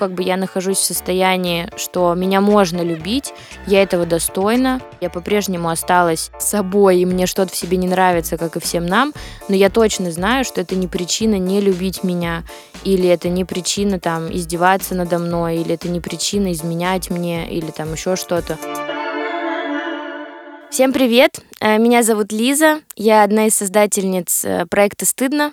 как бы я нахожусь в состоянии, что меня можно любить, я этого достойна, я по-прежнему осталась собой, и мне что-то в себе не нравится, как и всем нам, но я точно знаю, что это не причина не любить меня, или это не причина там издеваться надо мной, или это не причина изменять мне, или там еще что-то. Всем привет! Э, меня зовут Лиза, я одна из создательниц э, проекта «Стыдно».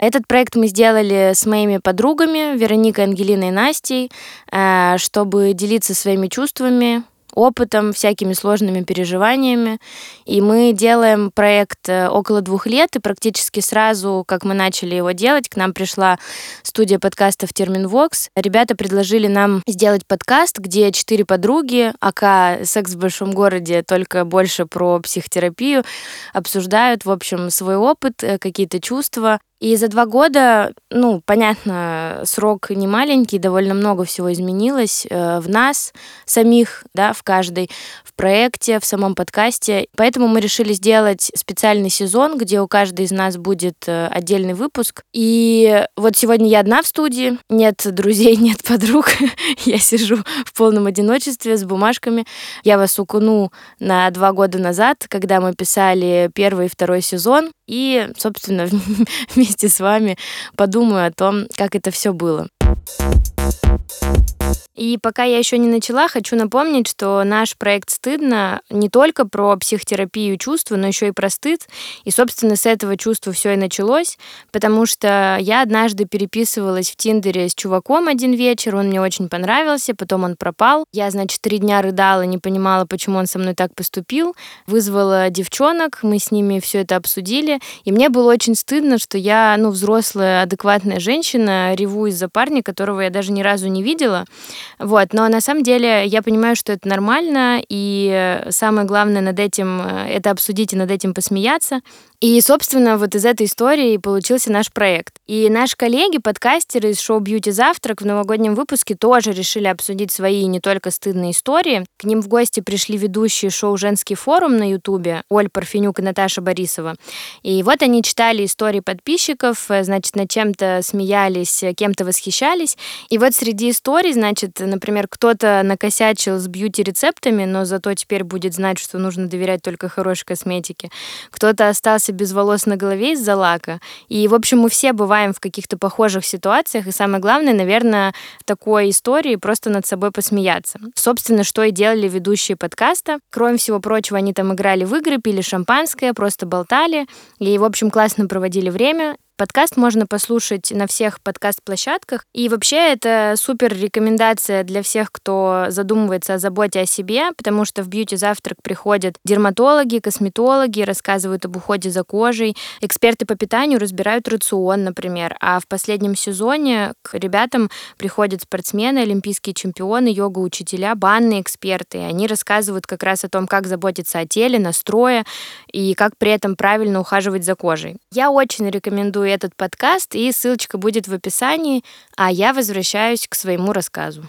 Этот проект мы сделали с моими подругами Вероникой, Ангелиной и Настей, э, чтобы делиться своими чувствами, опытом, всякими сложными переживаниями. И мы делаем проект э, около двух лет, и практически сразу, как мы начали его делать, к нам пришла студия подкастов Терминвокс. Ребята предложили нам сделать подкаст, где четыре подруги, АК «Секс в большом городе», только больше про психотерапию, обсуждают, в общем, свой опыт, э, какие-то чувства. И за два года, ну, понятно, срок не маленький, довольно много всего изменилось э, в нас самих, да, в каждой, в проекте, в самом подкасте. Поэтому мы решили сделать специальный сезон, где у каждой из нас будет э, отдельный выпуск. И вот сегодня я одна в студии, нет друзей, нет подруг, я сижу в полном одиночестве с бумажками. Я вас укуну на два года назад, когда мы писали первый и второй сезон, и, собственно, вместе с вами подумаю о том, как это все было. И пока я еще не начала, хочу напомнить, что наш проект «Стыдно» не только про психотерапию чувства, но еще и про стыд. И, собственно, с этого чувства все и началось, потому что я однажды переписывалась в Тиндере с чуваком один вечер, он мне очень понравился, потом он пропал. Я, значит, три дня рыдала, не понимала, почему он со мной так поступил. Вызвала девчонок, мы с ними все это обсудили, и мне было очень стыдно, что я, ну, взрослая, адекватная женщина, реву из-за парня, которого я даже ни разу не видела. Вот, но на самом деле я понимаю, что это нормально, и самое главное над этим э, это обсудить и над этим посмеяться. И, собственно, вот из этой истории получился наш проект. И наши коллеги, подкастеры из шоу «Бьюти Завтрак» в новогоднем выпуске тоже решили обсудить свои не только стыдные истории. К ним в гости пришли ведущие шоу «Женский форум» на Ютубе Оль Парфенюк и Наташа Борисова. И вот они читали истории подписчиков, э, значит, над чем-то смеялись, кем-то восхищались. И вот среди историй, значит, например, кто-то накосячил с бьюти-рецептами, но зато теперь будет знать, что нужно доверять только хорошей косметике. Кто-то остался остался без волос на голове из-за лака. И, в общем, мы все бываем в каких-то похожих ситуациях, и самое главное, наверное, такой истории просто над собой посмеяться. Собственно, что и делали ведущие подкаста. Кроме всего прочего, они там играли в игры, пили шампанское, просто болтали, и, в общем, классно проводили время. Подкаст можно послушать на всех подкаст-площадках. И вообще это супер рекомендация для всех, кто задумывается о заботе о себе, потому что в бьюти-завтрак приходят дерматологи, косметологи, рассказывают об уходе за кожей. Эксперты по питанию разбирают рацион, например. А в последнем сезоне к ребятам приходят спортсмены, олимпийские чемпионы, йога-учителя, банные эксперты. Они рассказывают как раз о том, как заботиться о теле, настрое и как при этом правильно ухаживать за кожей. Я очень рекомендую этот подкаст, и ссылочка будет в описании, а я возвращаюсь к своему рассказу.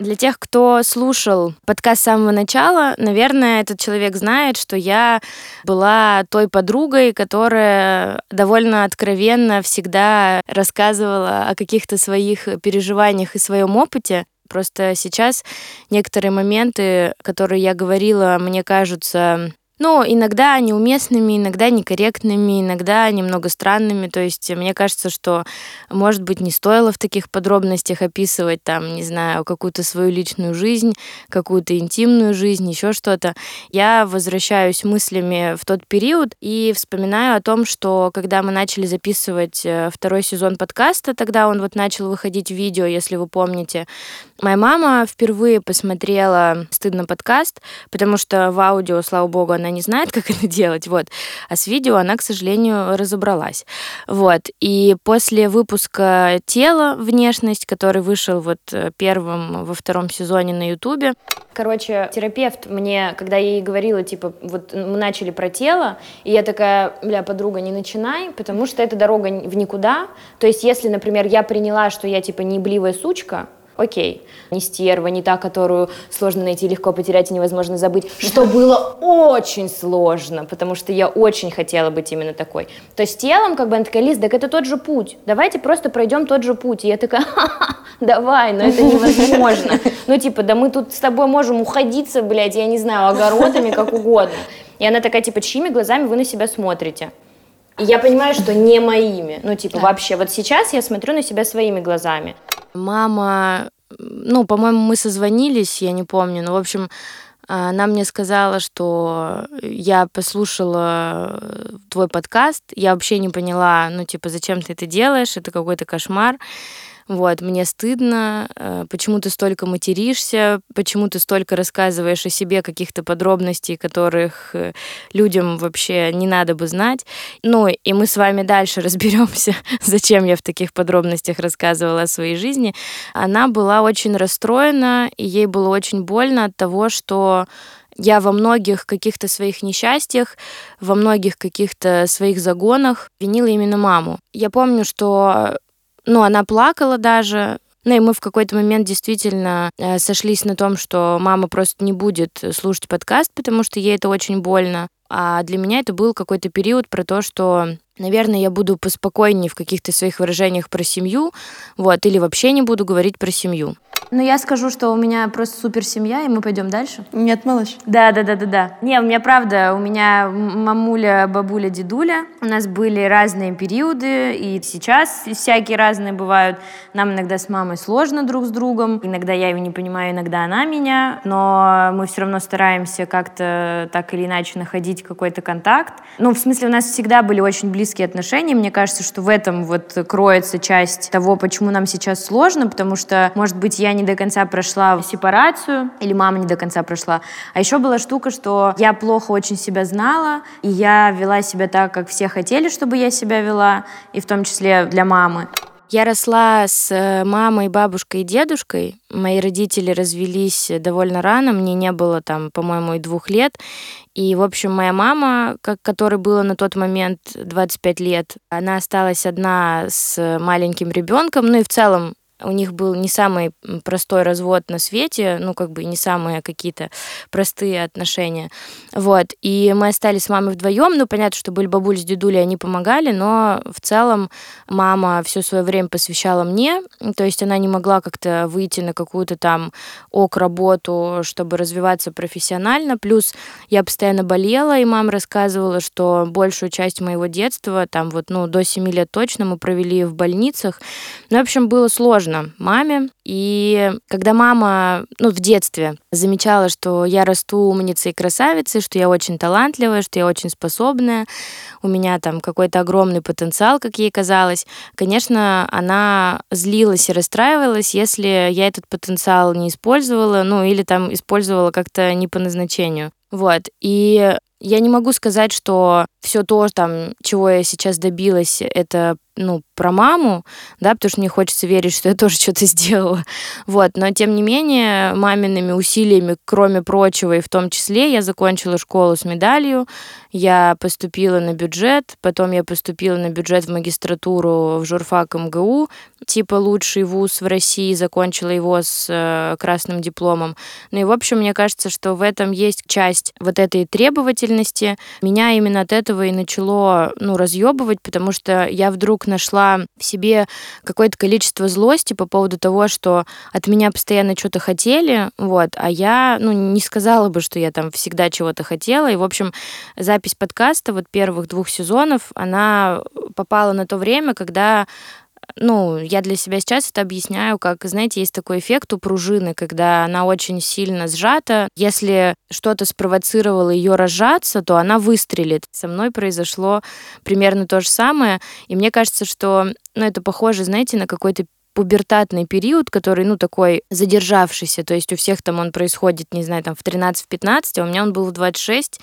Для тех, кто слушал подкаст с самого начала, наверное, этот человек знает, что я была той подругой, которая довольно откровенно всегда рассказывала о каких-то своих переживаниях и своем опыте. Просто сейчас некоторые моменты, которые я говорила, мне кажутся ну, иногда неуместными, иногда некорректными, иногда немного странными. То есть мне кажется, что, может быть, не стоило в таких подробностях описывать там, не знаю, какую-то свою личную жизнь, какую-то интимную жизнь, еще что-то. Я возвращаюсь мыслями в тот период и вспоминаю о том, что когда мы начали записывать э, второй сезон подкаста, тогда он вот начал выходить в видео, если вы помните, моя мама впервые посмотрела «Стыдно подкаст», потому что в аудио, слава богу, она не знает, как это делать, вот. А с видео она, к сожалению, разобралась. Вот. И после выпуска «Тело. Внешность», который вышел вот э, первым во втором сезоне на Ютубе, Короче, терапевт мне, когда я ей говорила, типа, вот мы начали про тело, и я такая, бля, подруга, не начинай, потому что это дорога в никуда. То есть, если, например, я приняла, что я, типа, не бливая сучка, окей, не стерва, не та, которую сложно найти, легко потерять и невозможно забыть, что было очень сложно, потому что я очень хотела быть именно такой. То есть телом, как бы она такая, Лиз, так это тот же путь, давайте просто пройдем тот же путь. И я такая, ха-ха, давай, но это невозможно. Ну, типа, да мы тут с тобой можем уходиться, блядь, я не знаю, огородами, как угодно. И она такая, типа, чьими глазами вы на себя смотрите? И я понимаю, что не моими. Ну, типа, да. вообще, вот сейчас я смотрю на себя своими глазами. Мама, ну, по-моему, мы созвонились, я не помню, но, в общем, она мне сказала, что я послушала твой подкаст, я вообще не поняла, ну, типа, зачем ты это делаешь, это какой-то кошмар. Вот, мне стыдно, э, почему ты столько материшься, почему ты столько рассказываешь о себе каких-то подробностей, которых э, людям вообще не надо бы знать. Ну, и мы с вами дальше разберемся, зачем я в таких подробностях рассказывала о своей жизни. Она была очень расстроена, и ей было очень больно от того, что я во многих каких-то своих несчастьях, во многих каких-то своих загонах винила именно маму. Я помню, что ну, она плакала даже, ну и мы в какой-то момент действительно э, сошлись на том, что мама просто не будет слушать подкаст, потому что ей это очень больно. А для меня это был какой-то период про то, что, наверное, я буду поспокойнее в каких-то своих выражениях про семью, вот, или вообще не буду говорить про семью. Но я скажу, что у меня просто супер семья, и мы пойдем дальше. Нет, малыш. Да, да, да, да, да. Не, у меня правда, у меня мамуля, бабуля, дедуля. У нас были разные периоды, и сейчас всякие разные бывают. Нам иногда с мамой сложно друг с другом. Иногда я ее не понимаю, иногда она меня. Но мы все равно стараемся как-то так или иначе находить какой-то контакт. Ну, в смысле, у нас всегда были очень близкие отношения. Мне кажется, что в этом вот кроется часть того, почему нам сейчас сложно, потому что, может быть, я не до конца прошла сепарацию, или мама не до конца прошла. А еще была штука, что я плохо очень себя знала, и я вела себя так, как все хотели, чтобы я себя вела, и в том числе для мамы. Я росла с э, мамой, бабушкой и дедушкой. Мои родители развелись довольно рано, мне не было там, по-моему, и двух лет. И, в общем, моя мама, как, которой было на тот момент 25 лет, она осталась одна с маленьким ребенком. Ну и в целом у них был не самый простой развод на свете, ну, как бы не самые какие-то простые отношения. Вот. И мы остались с мамой вдвоем. Ну, понятно, что были бабуль с дедулей, они помогали, но в целом мама все свое время посвящала мне. То есть она не могла как-то выйти на какую-то там ок-работу, чтобы развиваться профессионально. Плюс я постоянно болела, и мама рассказывала, что большую часть моего детства, там вот, ну, до 7 лет точно мы провели в больницах. Ну, в общем, было сложно сложно маме. И когда мама, ну, в детстве замечала, что я расту умницей и красавицей, что я очень талантливая, что я очень способная, у меня там какой-то огромный потенциал, как ей казалось, конечно, она злилась и расстраивалась, если я этот потенциал не использовала, ну, или там использовала как-то не по назначению. Вот. И я не могу сказать, что все то, там, чего я сейчас добилась, это ну, про маму, да, потому что мне хочется верить, что я тоже что-то сделала. Вот, но тем не менее, мамиными усилиями, кроме прочего, и в том числе, я закончила школу с медалью, я поступила на бюджет, потом я поступила на бюджет в магистратуру в журфак МГУ, типа лучший вуз в России, закончила его с э, красным дипломом. Ну и, в общем, мне кажется, что в этом есть часть вот этой требовательности. Меня именно от этого и начало, ну, разъебывать, потому что я вдруг нашла в себе какое-то количество злости по поводу того, что от меня постоянно что-то хотели, вот, а я, ну, не сказала бы, что я там всегда чего-то хотела, и, в общем, запись подкаста вот первых двух сезонов, она попала на то время, когда ну, я для себя сейчас это объясняю, как, знаете, есть такой эффект у пружины, когда она очень сильно сжата. Если что-то спровоцировало ее разжаться, то она выстрелит. Со мной произошло примерно то же самое. И мне кажется, что ну, это похоже, знаете, на какой-то пубертатный период, который, ну, такой задержавшийся, то есть у всех там он происходит, не знаю, там в 13-15, а у меня он был в 26,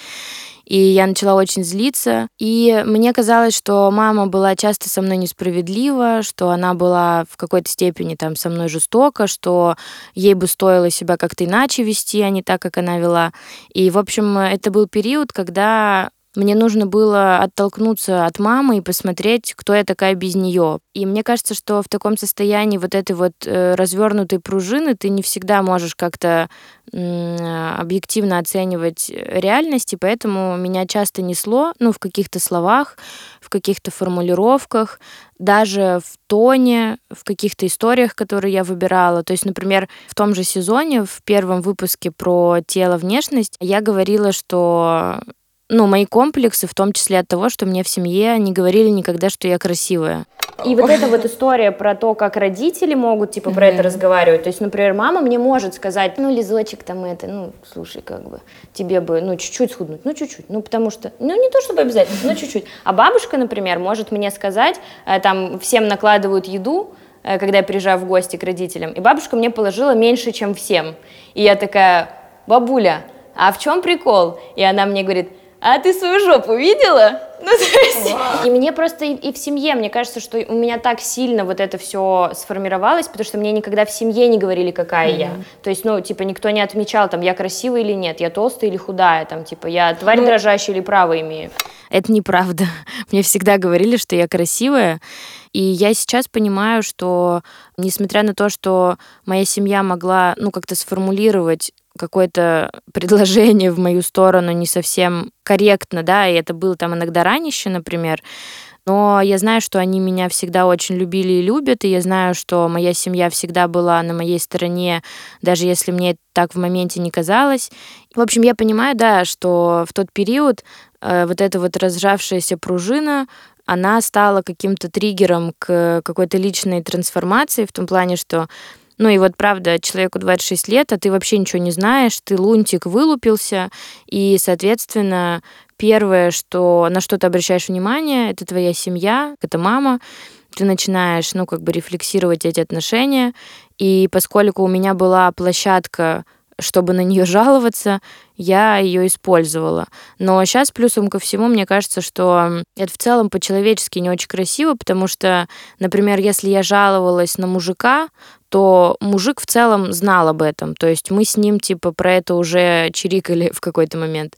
и я начала очень злиться. И мне казалось, что мама была часто со мной несправедлива, что она была в какой-то степени там со мной жестока, что ей бы стоило себя как-то иначе вести, а не так, как она вела. И, в общем, это был период, когда мне нужно было оттолкнуться от мамы и посмотреть, кто я такая без нее. И мне кажется, что в таком состоянии вот этой вот э, развернутой пружины ты не всегда можешь как-то объективно оценивать реальность, и поэтому меня часто несло, ну, в каких-то словах, в каких-то формулировках, даже в тоне, в каких-то историях, которые я выбирала. То есть, например, в том же сезоне, в первом выпуске про тело, внешность, я говорила, что ну, мои комплексы, в том числе от того, что мне в семье не говорили никогда, что я красивая. И вот эта вот история про то, как родители могут, типа, про это разговаривать. То есть, например, мама мне может сказать, ну, Лизочек, там это, ну, слушай, как бы, тебе бы, ну, чуть-чуть схуднуть, ну, чуть-чуть, ну, потому что, ну, не то чтобы обязательно, но чуть-чуть. А бабушка, например, может мне сказать, э, там, всем накладывают еду, э, когда я приезжаю в гости к родителям, и бабушка мне положила меньше, чем всем. И я такая, бабуля, а в чем прикол? И она мне говорит, а ты свою жопу видела? Ну, то есть, и мне просто и, и в семье, мне кажется, что у меня так сильно вот это все сформировалось, потому что мне никогда в семье не говорили, какая mm-hmm. я. То есть, ну, типа, никто не отмечал, там, я красивая или нет, я толстая или худая, там, типа, я тварь ну, дрожащая или право имею. Это неправда. Мне всегда говорили, что я красивая, и я сейчас понимаю, что несмотря на то, что моя семья могла, ну, как-то сформулировать какое-то предложение в мою сторону не совсем корректно, да, и это было там иногда ранище, например, но я знаю, что они меня всегда очень любили и любят, и я знаю, что моя семья всегда была на моей стороне, даже если мне так в моменте не казалось. В общем, я понимаю, да, что в тот период э, вот эта вот разжавшаяся пружина, она стала каким-то триггером к какой-то личной трансформации в том плане, что ну и вот правда, человеку 26 лет, а ты вообще ничего не знаешь, ты лунтик вылупился, и, соответственно, первое, что, на что ты обращаешь внимание, это твоя семья, это мама, ты начинаешь, ну, как бы рефлексировать эти отношения, и поскольку у меня была площадка чтобы на нее жаловаться, я ее использовала. Но сейчас плюсом ко всему, мне кажется, что это в целом по-человечески не очень красиво, потому что, например, если я жаловалась на мужика, то мужик в целом знал об этом. То есть мы с ним типа про это уже чирикали в какой-то момент.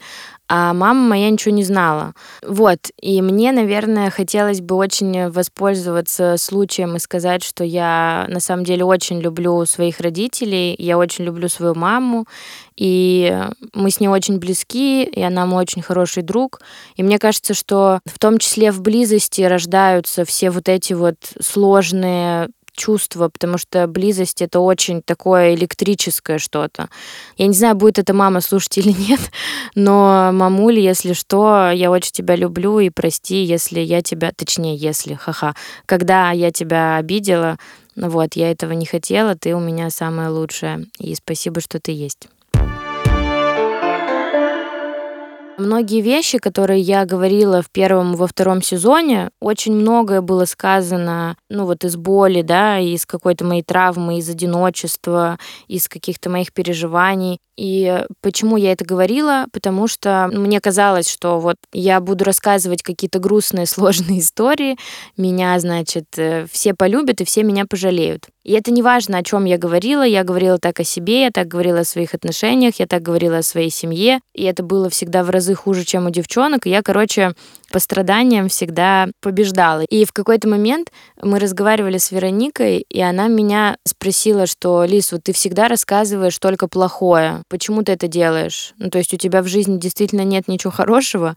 А мама моя ничего не знала. Вот. И мне, наверное, хотелось бы очень воспользоваться случаем и сказать, что я на самом деле очень люблю своих родителей, я очень люблю свою маму, и мы с ней очень близки, и она мой очень хороший друг. И мне кажется, что в том числе в близости рождаются все вот эти вот сложные чувство, потому что близость это очень такое электрическое что-то. Я не знаю, будет это мама слушать или нет, но мамуля, если что, я очень тебя люблю и прости, если я тебя, точнее, если, ха-ха, когда я тебя обидела, вот, я этого не хотела, ты у меня самая лучшая, и спасибо, что ты есть. Многие вещи, которые я говорила в первом и во втором сезоне, очень многое было сказано, ну вот из боли, да, из какой-то моей травмы, из одиночества, из каких-то моих переживаний. И почему я это говорила? Потому что мне казалось, что вот я буду рассказывать какие-то грустные, сложные истории, меня, значит, э, все полюбят и все меня пожалеют. И это не важно, о чем я говорила. Я говорила так о себе, я так говорила о своих отношениях, я так говорила о своей семье. И это было всегда в разы хуже, чем у девчонок. И я, короче, по страданиям всегда побеждала. И в какой-то момент мы разговаривали с Вероникой, и она меня спросила, что, Лис, вот ты всегда рассказываешь только плохое. Почему ты это делаешь? Ну, то есть у тебя в жизни действительно нет ничего хорошего.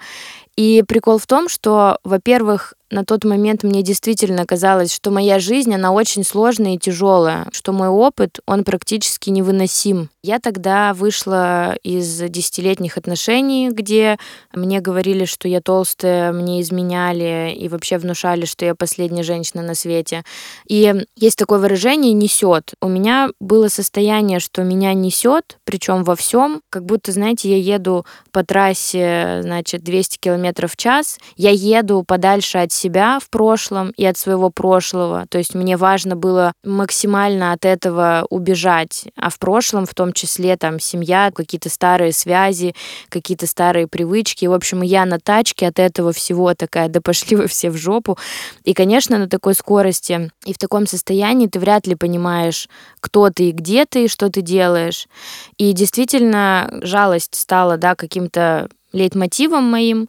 И прикол в том, что, во-первых, на тот момент мне действительно казалось, что моя жизнь, она очень сложная и тяжелая, что мой опыт, он практически невыносим. Я тогда вышла из десятилетних отношений, где мне говорили, что я толстая, мне изменяли и вообще внушали, что я последняя женщина на свете. И есть такое выражение «несет». У меня было состояние, что меня несет, причем во всем, как будто, знаете, я еду по трассе, значит, 200 км в час, я еду подальше от себя в прошлом и от своего прошлого. То есть мне важно было максимально от этого убежать. А в прошлом, в том числе, там, семья, какие-то старые связи, какие-то старые привычки. В общем, я на тачке от этого всего такая, да пошли вы все в жопу. И, конечно, на такой скорости и в таком состоянии ты вряд ли понимаешь, кто ты и где ты, и что ты делаешь. И действительно, жалость стала, да, каким-то лейтмотивом моим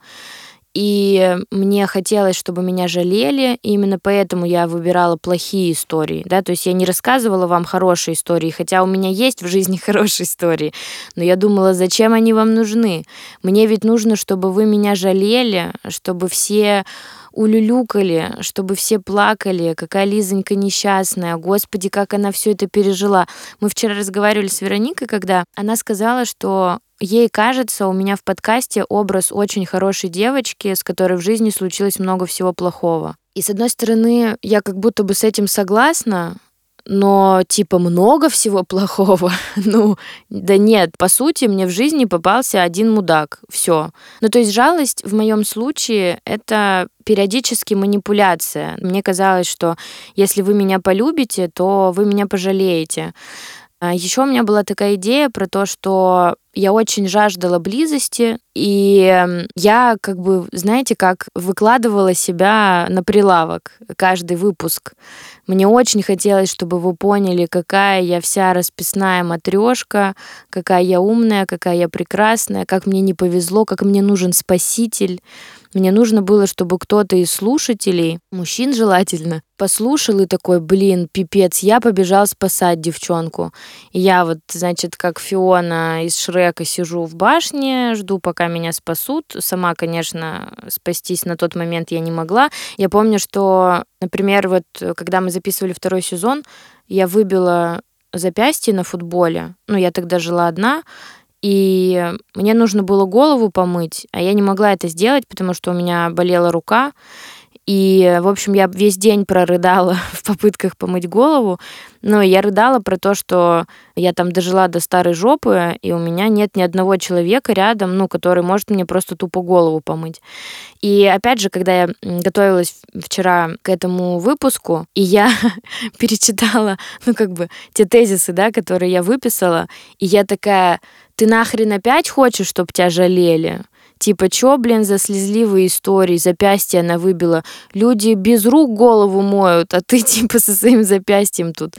и мне хотелось, чтобы меня жалели, и именно поэтому я выбирала плохие истории, да, то есть я не рассказывала вам хорошие истории, хотя у меня есть в жизни хорошие истории, но я думала, зачем они вам нужны? Мне ведь нужно, чтобы вы меня жалели, чтобы все улюлюкали, чтобы все плакали, какая Лизонька несчастная, господи, как она все это пережила. Мы вчера разговаривали с Вероникой, когда она сказала, что Ей кажется, у меня в подкасте образ очень хорошей девочки, с которой в жизни случилось много всего плохого. И с одной стороны, я как будто бы с этим согласна, но типа много всего плохого. ну, да нет, по сути, мне в жизни попался один мудак. Все. Ну, то есть жалость в моем случае это периодически манипуляция. Мне казалось, что если вы меня полюбите, то вы меня пожалеете. А Еще у меня была такая идея про то, что я очень жаждала близости, и я как бы, знаете, как выкладывала себя на прилавок каждый выпуск. Мне очень хотелось, чтобы вы поняли, какая я вся расписная матрешка, какая я умная, какая я прекрасная, как мне не повезло, как мне нужен спаситель. Мне нужно было, чтобы кто-то из слушателей, мужчин желательно, послушал и такой, блин, пипец, я побежал спасать девчонку. Я вот, значит, как Фиона из Шрека сижу в башне, жду, пока меня спасут. Сама, конечно, спастись на тот момент я не могла. Я помню, что, например, вот когда мы записывали второй сезон, я выбила запястье на футболе. Ну, я тогда жила одна, и мне нужно было голову помыть, а я не могла это сделать, потому что у меня болела рука. И, в общем, я весь день прорыдала в попытках помыть голову. Но я рыдала про то, что я там дожила до старой жопы, и у меня нет ни одного человека рядом, ну, который может мне просто тупо голову помыть. И опять же, когда я готовилась вчера к этому выпуску, и я перечитала, ну, как бы, те тезисы, да, которые я выписала, и я такая, ты нахрен опять хочешь, чтобы тебя жалели? Типа, чё, блин, за слезливые истории, запястье она выбила. Люди без рук голову моют, а ты типа со своим запястьем тут.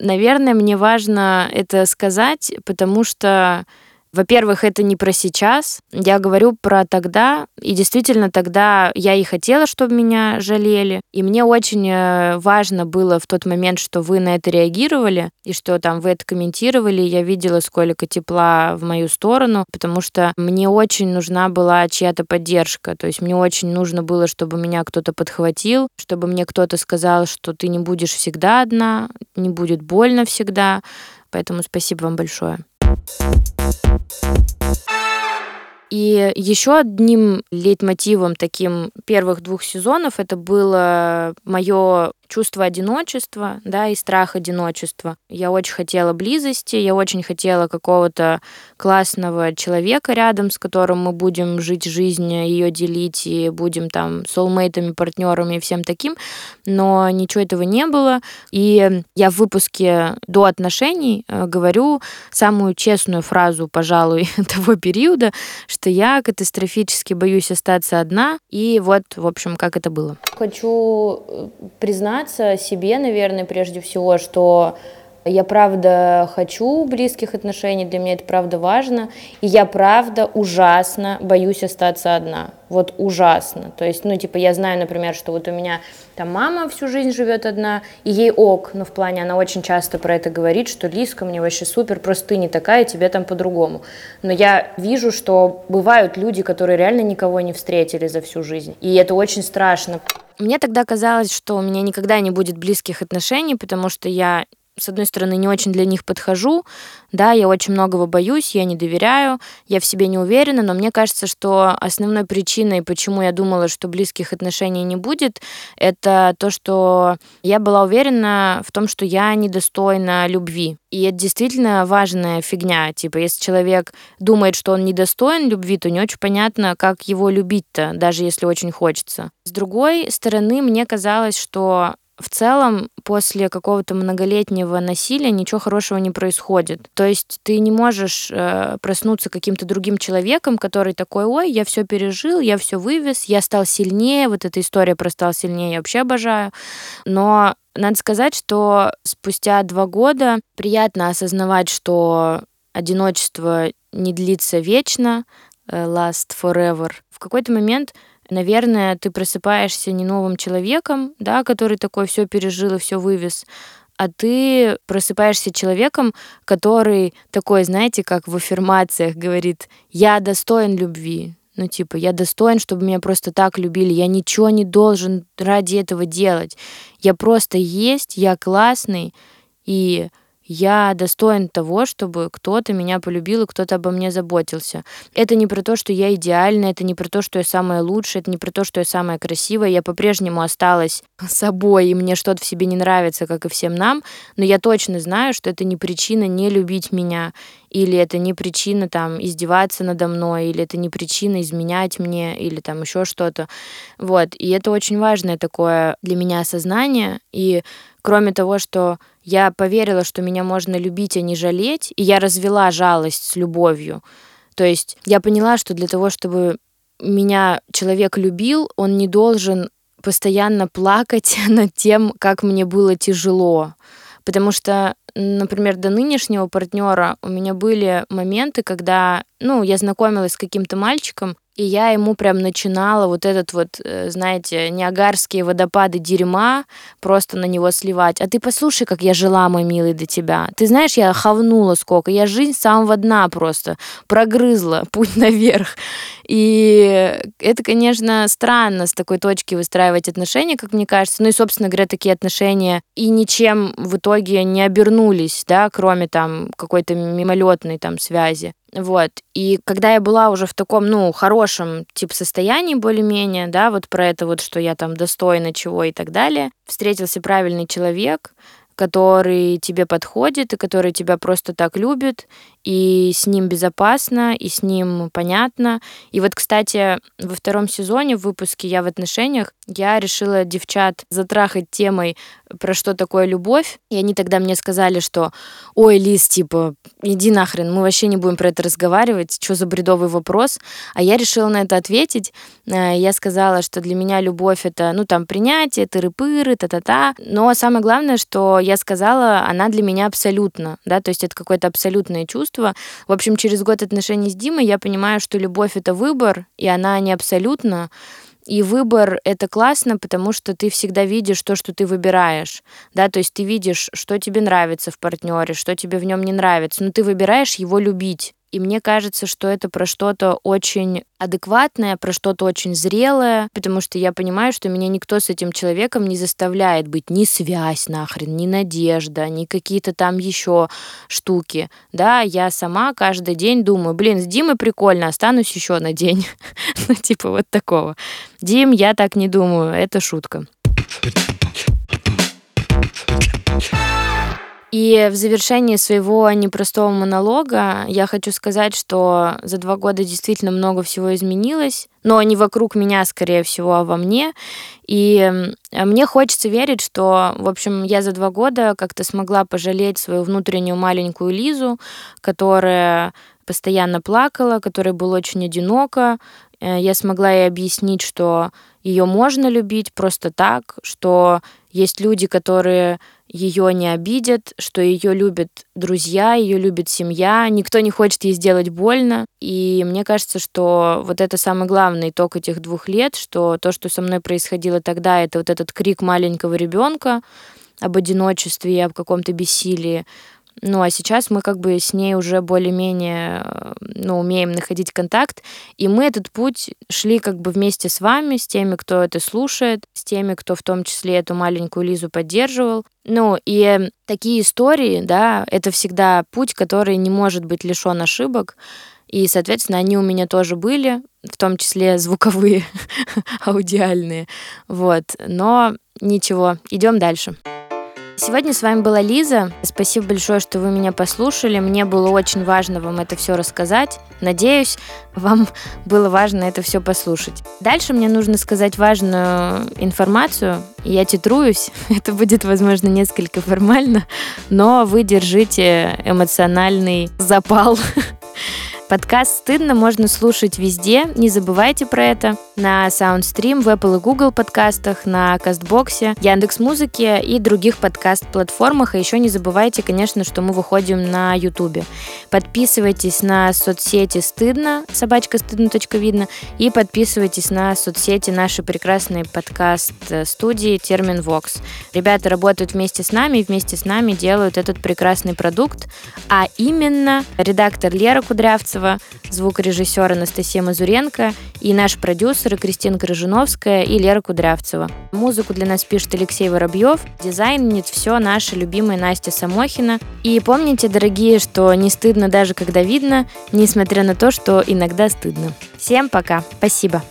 Наверное, мне важно это сказать, потому что во-первых, это не про сейчас. Я говорю про тогда. И действительно, тогда я и хотела, чтобы меня жалели. И мне очень э, важно было в тот момент, что вы на это реагировали, и что там вы это комментировали. Я видела, сколько тепла в мою сторону, потому что мне очень нужна была чья-то поддержка. То есть мне очень нужно было, чтобы меня кто-то подхватил, чтобы мне кто-то сказал, что ты не будешь всегда одна, не будет больно всегда. Поэтому спасибо вам большое. И еще одним лейтмотивом таким первых двух сезонов это было мое чувство одиночества, да, и страх одиночества. Я очень хотела близости, я очень хотела какого-то классного человека рядом, с которым мы будем жить жизнь, ее делить и будем там соулмейтами, партнерами и всем таким, но ничего этого не было. И я в выпуске до отношений э, говорю самую честную фразу, пожалуй, того периода, что я катастрофически боюсь остаться одна, и вот, в общем, как это было. Хочу э, признать, признаться себе, наверное, прежде всего, что я правда хочу близких отношений, для меня это правда важно, и я правда ужасно боюсь остаться одна, вот ужасно. То есть, ну, типа, я знаю, например, что вот у меня там мама всю жизнь живет одна, и ей ок, но в плане она очень часто про это говорит, что Лиска, мне вообще супер, просто ты не такая, тебе там по-другому. Но я вижу, что бывают люди, которые реально никого не встретили за всю жизнь, и это очень страшно. Мне тогда казалось, что у меня никогда не будет близких отношений, потому что я с одной стороны, не очень для них подхожу, да, я очень многого боюсь, я не доверяю, я в себе не уверена, но мне кажется, что основной причиной, почему я думала, что близких отношений не будет, это то, что я была уверена в том, что я недостойна любви. И это действительно важная фигня. Типа, если человек думает, что он недостоин любви, то не очень понятно, как его любить-то, даже если очень хочется. С другой стороны, мне казалось, что в целом после какого-то многолетнего насилия ничего хорошего не происходит. То есть ты не можешь э, проснуться каким-то другим человеком, который такой, ой, я все пережил, я все вывез, я стал сильнее, вот эта история про стал сильнее, я вообще обожаю. Но надо сказать, что спустя два года приятно осознавать, что одиночество не длится вечно, э, last forever. В какой-то момент наверное, ты просыпаешься не новым человеком, да, который такой все пережил и все вывез, а ты просыпаешься человеком, который такой, знаете, как в аффирмациях говорит, я достоин любви, ну, типа, я достоин, чтобы меня просто так любили. Я ничего не должен ради этого делать. Я просто есть, я классный, и я достоин того, чтобы кто-то меня полюбил и кто-то обо мне заботился. Это не про то, что я идеальна, это не про то, что я самая лучшая, это не про то, что я самая красивая. Я по-прежнему осталась собой, и мне что-то в себе не нравится, как и всем нам, но я точно знаю, что это не причина не любить меня, или это не причина там издеваться надо мной, или это не причина изменять мне, или там еще что-то. Вот. И это очень важное такое для меня осознание. И кроме того, что я поверила, что меня можно любить, а не жалеть, и я развела жалость с любовью. То есть я поняла, что для того, чтобы меня человек любил, он не должен постоянно плакать над тем, как мне было тяжело. Потому что, например, до нынешнего партнера у меня были моменты, когда, ну, я знакомилась с каким-то мальчиком, и я ему прям начинала вот этот вот, э, знаете, неагарские водопады дерьма просто на него сливать. А ты послушай, как я жила, мой милый, до тебя. Ты знаешь, я хавнула сколько. Я жизнь с самого дна просто прогрызла путь наверх. И это, конечно, странно с такой точки выстраивать отношения, как мне кажется. Ну и, собственно говоря, такие отношения и ничем в итоге не обернулись, да, кроме там какой-то мимолетной там связи. Вот. И когда я была уже в таком, ну, хорошем, типа, состоянии более-менее, да, вот про это вот, что я там достойна чего и так далее, встретился правильный человек, который тебе подходит и который тебя просто так любит, и с ним безопасно, и с ним понятно. И вот, кстати, во втором сезоне в выпуске «Я в отношениях» я решила девчат затрахать темой про что такое любовь. И они тогда мне сказали, что «Ой, Лиз, типа, иди нахрен, мы вообще не будем про это разговаривать, что за бредовый вопрос?» А я решила на это ответить. Э, я сказала, что для меня любовь — это, ну, там, принятие, тыры-пыры, та-та-та. Но самое главное, что я сказала, она для меня абсолютно, да, то есть это какое-то абсолютное чувство. В общем, через год отношений с Димой я понимаю, что любовь — это выбор, и она не абсолютно. И выбор — это классно, потому что ты всегда видишь то, что ты выбираешь. Да, то есть ты видишь, что тебе нравится в партнере, что тебе в нем не нравится, но ты выбираешь его любить. И мне кажется, что это про что-то очень адекватное, про что-то очень зрелое, потому что я понимаю, что меня никто с этим человеком не заставляет быть ни связь нахрен, ни надежда, ни какие-то там еще штуки. Да, я сама каждый день думаю, блин, с Димой прикольно, останусь еще на день. ну, типа вот такого. Дим, я так не думаю, это шутка. И в завершении своего непростого монолога я хочу сказать, что за два года действительно много всего изменилось, но не вокруг меня, скорее всего, а во мне. И мне хочется верить, что, в общем, я за два года как-то смогла пожалеть свою внутреннюю маленькую Лизу, которая постоянно плакала, которая была очень одинока. Э, я смогла ей объяснить, что ее можно любить просто так, что есть люди, которые ее не обидят, что ее любят друзья, ее любит семья, никто не хочет ей сделать больно. И мне кажется, что вот это самый главный итог этих двух лет, что то, что со мной происходило тогда, это вот этот крик маленького ребенка об одиночестве и об каком-то бессилии, ну, а сейчас мы как бы с ней уже более-менее, э, ну, умеем находить контакт, и мы этот путь шли как бы вместе с вами, с теми, кто это слушает, с теми, кто в том числе эту маленькую Лизу поддерживал. Ну, и такие истории, да, это всегда путь, который не может быть лишен ошибок, и, соответственно, они у меня тоже были, в том числе звуковые, аудиальные. Вот. Но ничего, идем дальше. Сегодня с вами была Лиза. Спасибо большое, что вы меня послушали. Мне было очень важно вам это все рассказать. Надеюсь, вам было важно это все послушать. Дальше мне нужно сказать важную информацию. Я титруюсь. Это будет, возможно, несколько формально, но вы держите эмоциональный запал Подкаст «Стыдно» можно слушать везде, не забывайте про это. На SoundStream, в Apple и Google подкастах, на Кастбоксе, Яндекс Музыке и других подкаст-платформах. А еще не забывайте, конечно, что мы выходим на YouTube. Подписывайтесь на соцсети «Стыдно», собачка стыдно.видно, и подписывайтесь на соцсети нашей прекрасной подкаст-студии «Термин Вокс». Ребята работают вместе с нами и вместе с нами делают этот прекрасный продукт, а именно редактор Лера Кудрявцева, звукорежиссер Анастасия Мазуренко и наш продюсеры Кристина Крыжиновская и Лера Кудрявцева. Музыку для нас пишет Алексей Воробьев, дизайнит все наша любимая Настя Самохина. И помните, дорогие, что не стыдно даже когда видно, несмотря на то, что иногда стыдно. Всем пока, спасибо.